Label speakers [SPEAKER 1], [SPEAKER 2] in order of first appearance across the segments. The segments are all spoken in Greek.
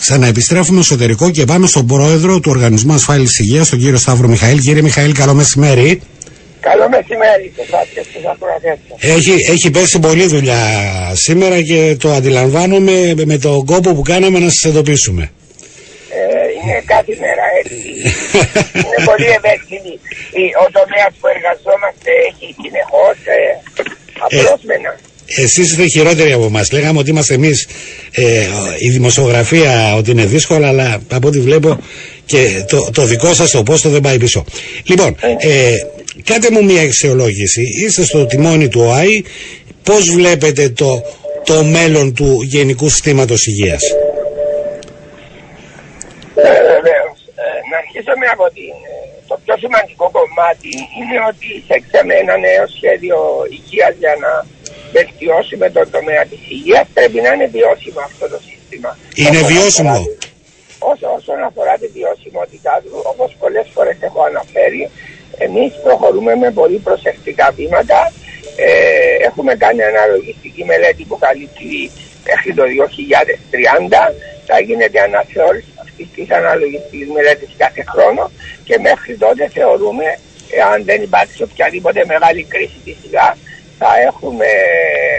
[SPEAKER 1] Ξαναεπιστρέφουμε εσωτερικό και πάμε στον πρόεδρο του Οργανισμού Ασφάλισης Υγείας, τον κύριο Σταύρο Μιχαήλ. Κύριε Μιχαήλ, καλό μεσημέρι.
[SPEAKER 2] Καλό μεσημέρι σε εσάς και στους ακροατές
[SPEAKER 1] Έχει, έχει πέσει πολλή δουλειά σήμερα και το αντιλαμβάνομαι με τον κόπο που κάναμε να σας εντοπίσουμε.
[SPEAKER 2] Ε, είναι κάθε μέρα έτσι. είναι πολύ ευαίσθητη. Η- Ο τομέας που εργαζόμαστε έχει συνεχώς ε, απρόσμενα.
[SPEAKER 1] Εσείς είστε χειρότεροι από εμάς. Λέγαμε ότι είμαστε εμείς ε, η δημοσιογραφία ότι είναι δύσκολα, αλλά από ό,τι βλέπω και το, το δικό σας το πόστο δεν πάει πίσω. Λοιπόν, ε, κάντε μου μια αξιολόγηση. Είστε στο τιμόνι του ΟΑΗ. Πώς βλέπετε το, το μέλλον του Γενικού Συστήματος Υγείας;
[SPEAKER 2] Ε, βεβαίως. Ε, να αρχίσουμε από την, ε, το πιο σημαντικό κομμάτι είναι ότι εισέξαμε ένα νέο σχέδιο υγείας για να βελτιώσουμε τον τομέα της υγείας. Πρέπει να είναι βιώσιμο αυτό το σύστημα.
[SPEAKER 1] Είναι
[SPEAKER 2] Όσον
[SPEAKER 1] βιώσιμο;
[SPEAKER 2] αφορά- Όσο, όσον αφορά τη βιωσιμότητά του, όπως πολλές φορές έχω αναφέρει, εμείς προχωρούμε με πολύ προσεκτικά βήματα. Ε, έχουμε κάνει αναλογιστική μελέτη που καλύπτει μέχρι το 2030. Θα γίνεται αναθεώρηση αυτής της αναλογιστικής μελέτης κάθε χρόνο και μέχρι τότε θεωρούμε, εάν δεν υπάρξει οποιαδήποτε μεγάλη κρίση της σιγά, θα έχουμε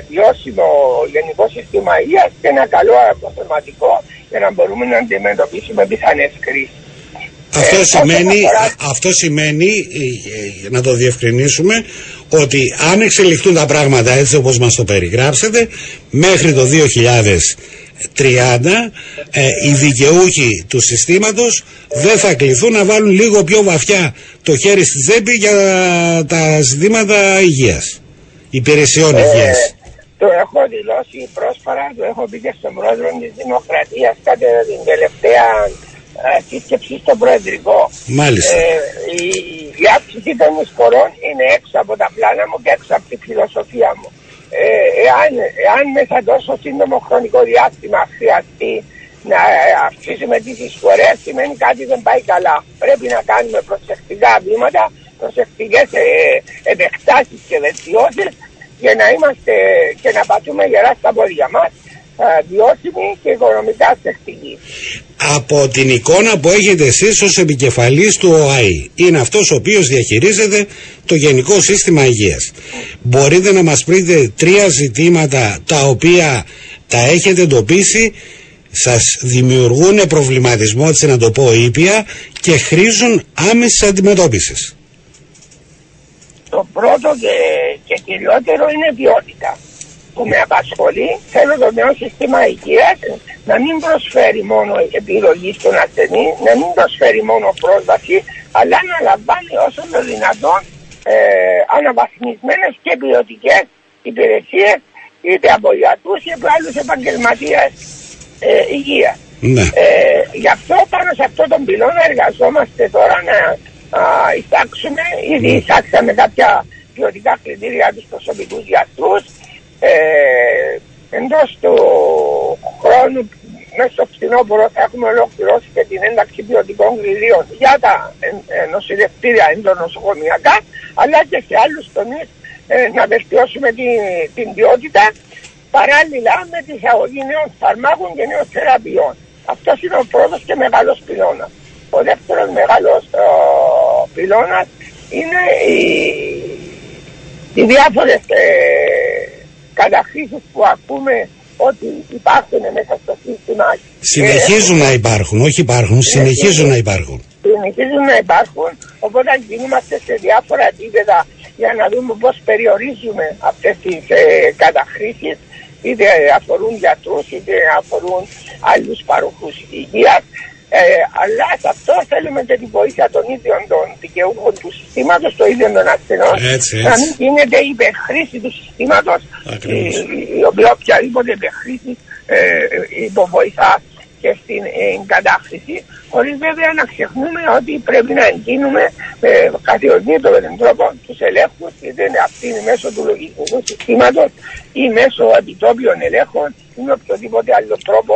[SPEAKER 2] βιώσιμο γενικό σύστημα υγείας και ένα καλό αποθεματικό για να μπορούμε να αντιμετωπίσουμε πιθανές κρίσεις.
[SPEAKER 1] Αυτό
[SPEAKER 2] Ε, όσον
[SPEAKER 1] σημαίνει,
[SPEAKER 2] αφορά-
[SPEAKER 1] α- αυτό σημαίνει ε, ε, να το διευκρινίσουμε, ότι αν εξελιχθούν τα πράγματα έτσι όπως μας το περιγράψετε, μέχρι το 2030 ε, οι δικαιούχοι του συστήματος δεν θα κληθούν να βάλουν λίγο πιο βαθιά το χέρι στη τσέπη για τα ζητήματα υγείας, υπηρεσιών υγείας.
[SPEAKER 2] Ε, το έχω δηλώσει πρόσφατα, το έχω πει και στον πρόεδρο της Δημοκρατίας κατά την τελευταία ε, σύσκεψη στο Προεδρικό.
[SPEAKER 1] Μάλιστα.
[SPEAKER 2] Ε, η, η αύξηση των εισφορών είναι έξω από τα πλάνα μου και έξω από τη φιλοσοφία μου. Ε, εάν, εάν μέσα τόσο σύντομο χρονικό διάστημα χρειαστεί να αυξήσουμε τις εισφορές σημαίνει κάτι δεν πάει καλά. Πρέπει να κάνουμε προσεκτικά βήματα, προσεκτικές ε, επεκτάσεις και βελτιώσεις για να είμαστε και να πατούμε γερά στα πόδια μας ε, βιώσιμοι και οικονομικά στεχτικοί.
[SPEAKER 1] από την εικόνα που έχετε εσείς ως επικεφαλής του ΟΑΗ. Είναι αυτός ο οποίος διαχειρίζεται το Γενικό Σύστημα Υγείας. Μπορείτε να μας πείτε τρία ζητήματα τα οποία τα έχετε εντοπίσει, σας δημιουργούν προβληματισμό, έτσι να το πω ήπια, και χρήζουν άμεσης αντιμετώπισης.
[SPEAKER 2] Το πρώτο και, και κυριότερο είναι η ποιότητα που με απασχολεί. Θέλω το νέο σύστημα υγείας να μην προσφέρει μόνο επιλογή στον ασθενή, να μην προσφέρει μόνο πρόσβαση, αλλά να λαμβάνει όσο το δυνατόν ε, αναβαθμισμένες και ποιοτικές υπηρεσίες είτε από γιατρούς είτε από άλλους επαγγελματίες ε, υγείας.
[SPEAKER 1] Ναι.
[SPEAKER 2] Ε, γι' αυτό πάνω σε αυτό τον πυλώνα εργαζόμαστε τώρα να α, εισάξουμε, ήδη εισάξαμε κάποια ποιοτικά κριτήρια τους προσωπικούς γιατρούς. Ε, εντός του χρόνου, μέσα στο φθινόπωρο θα έχουμε ολοκληρώσει και την ένταξη ποιοτικών κριτήριων για τα ε, ε, νοσηλευτήρια εντονοσοκομιακά, αλλά και σε άλλους τομείς ε, να βελτιώσουμε την, την ποιότητα παράλληλα με τη εισαγωγή νέων φαρμάκων και νέων θεραπείων. Αυτός είναι ο πρώτος και μεγάλος πυλώνας. Ο δεύτερος μεγάλος ε, πυλώνας είναι οι, οι διάφορες ε, καταχρήσεις που ακούμε ότι υπάρχουν μέσα στο σύστημα.
[SPEAKER 1] Συνεχίζουν να υπάρχουν, όχι υπάρχουν, συνεχίζουν να υπάρχουν.
[SPEAKER 2] συνεχίζουν να υπάρχουν, οπότε κινούμαστε σε διάφορα επίπεδα για να δούμε πώς περιορίζουμε αυτές τις ε, καταχρήσεις, είτε αφορούν γιατρούς, είτε αφορούν άλλους παροχούς υγείας, ε, αλλά σε αυτό θέλουμε και την βοήθεια των ίδιων των δικαιούχων του συστήματος, των ίδιων των ασθενών,
[SPEAKER 1] Έτσι,
[SPEAKER 2] να
[SPEAKER 1] έτσι.
[SPEAKER 2] μην γίνεται η υπερχρήση του συστήματος, η,
[SPEAKER 1] Ακριβώς.
[SPEAKER 2] η οποία οποιαδήποτε υπερχρήση ε, υποβοηθά και στην ε, κατάχρηση, χωρίς βέβαια να ξεχνούμε ότι πρέπει να εγκίνουμε με καθιονίδωτο τρόπο τους ελέγχους, είτε είναι αυτή είναι μέσω του λογιστικού συστήματος ή μέσω επιτόπιων ελέγχων ή με οποιοδήποτε άλλο τρόπο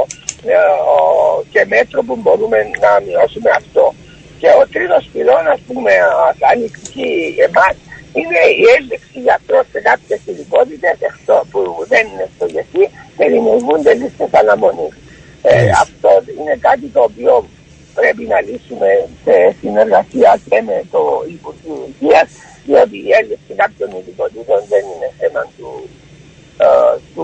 [SPEAKER 2] ε, ο- και μέτρο που μπορούμε να μειώσουμε αυτό. Και ο τρίτος πυλώνας που με ας, θα ανοιχτεί εμάς είναι η έλεξη γιατρών σε κάποιες ειδικότητες εκτός που δεν είναι στο γεσί και δημιουργούνται λίστες αναμονής. Ε, αυτό είναι κάτι το οποίο πρέπει να λύσουμε σε συνεργασία και με το Υπουργείο Υγείας, διότι η έλλειψη κάποιων ειδικοτήτων δεν είναι θέμα του, ε, του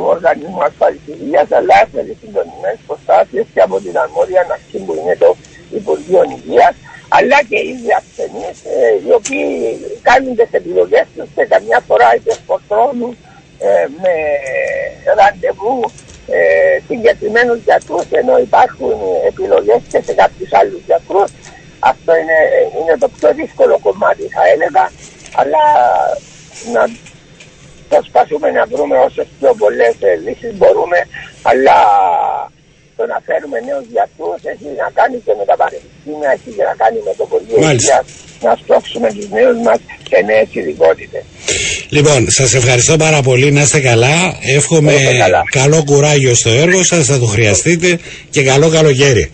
[SPEAKER 2] Οργανισμού Ασφάλισης Υγείας, αλλά θέλει συντονισμένες προσπάθειες και από την αρμόδια αρχή που είναι το Υπουργείο Υγείας, αλλά και οι ίδιοι ασθενείς, ε, οι οποίοι κάνουν τις επιλογές τους και καμιά φορά υπερφορτώνουν ε, με ραντεβού ε, συγκεκριμένους γιατρούς ενώ υπάρχουν επιλογές και σε κάποιους άλλους γιατρούς. Αυτό είναι, είναι το πιο δύσκολο κομμάτι θα έλεγα. Αλλά να προσπαθούμε να βρούμε όσες πιο πολλές λύσεις μπορούμε αλλά το να φέρουμε νέους γιατρούς έχει να κάνει και με τα πανεπιστήμια, έχει να κάνει με το Υπουργείο να σπρώξουμε τους νέους μας σε νέες ειδικότητες.
[SPEAKER 1] Λοιπόν, σας ευχαριστώ πάρα πολύ, να είστε καλά. Εύχομαι καλό κουράγιο στο έργο σας, θα το χρειαστείτε και καλό καλοκαίρι.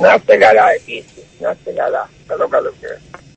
[SPEAKER 2] Να είστε καλά επίσης, να είστε καλά. Καλό καλοκαίρι.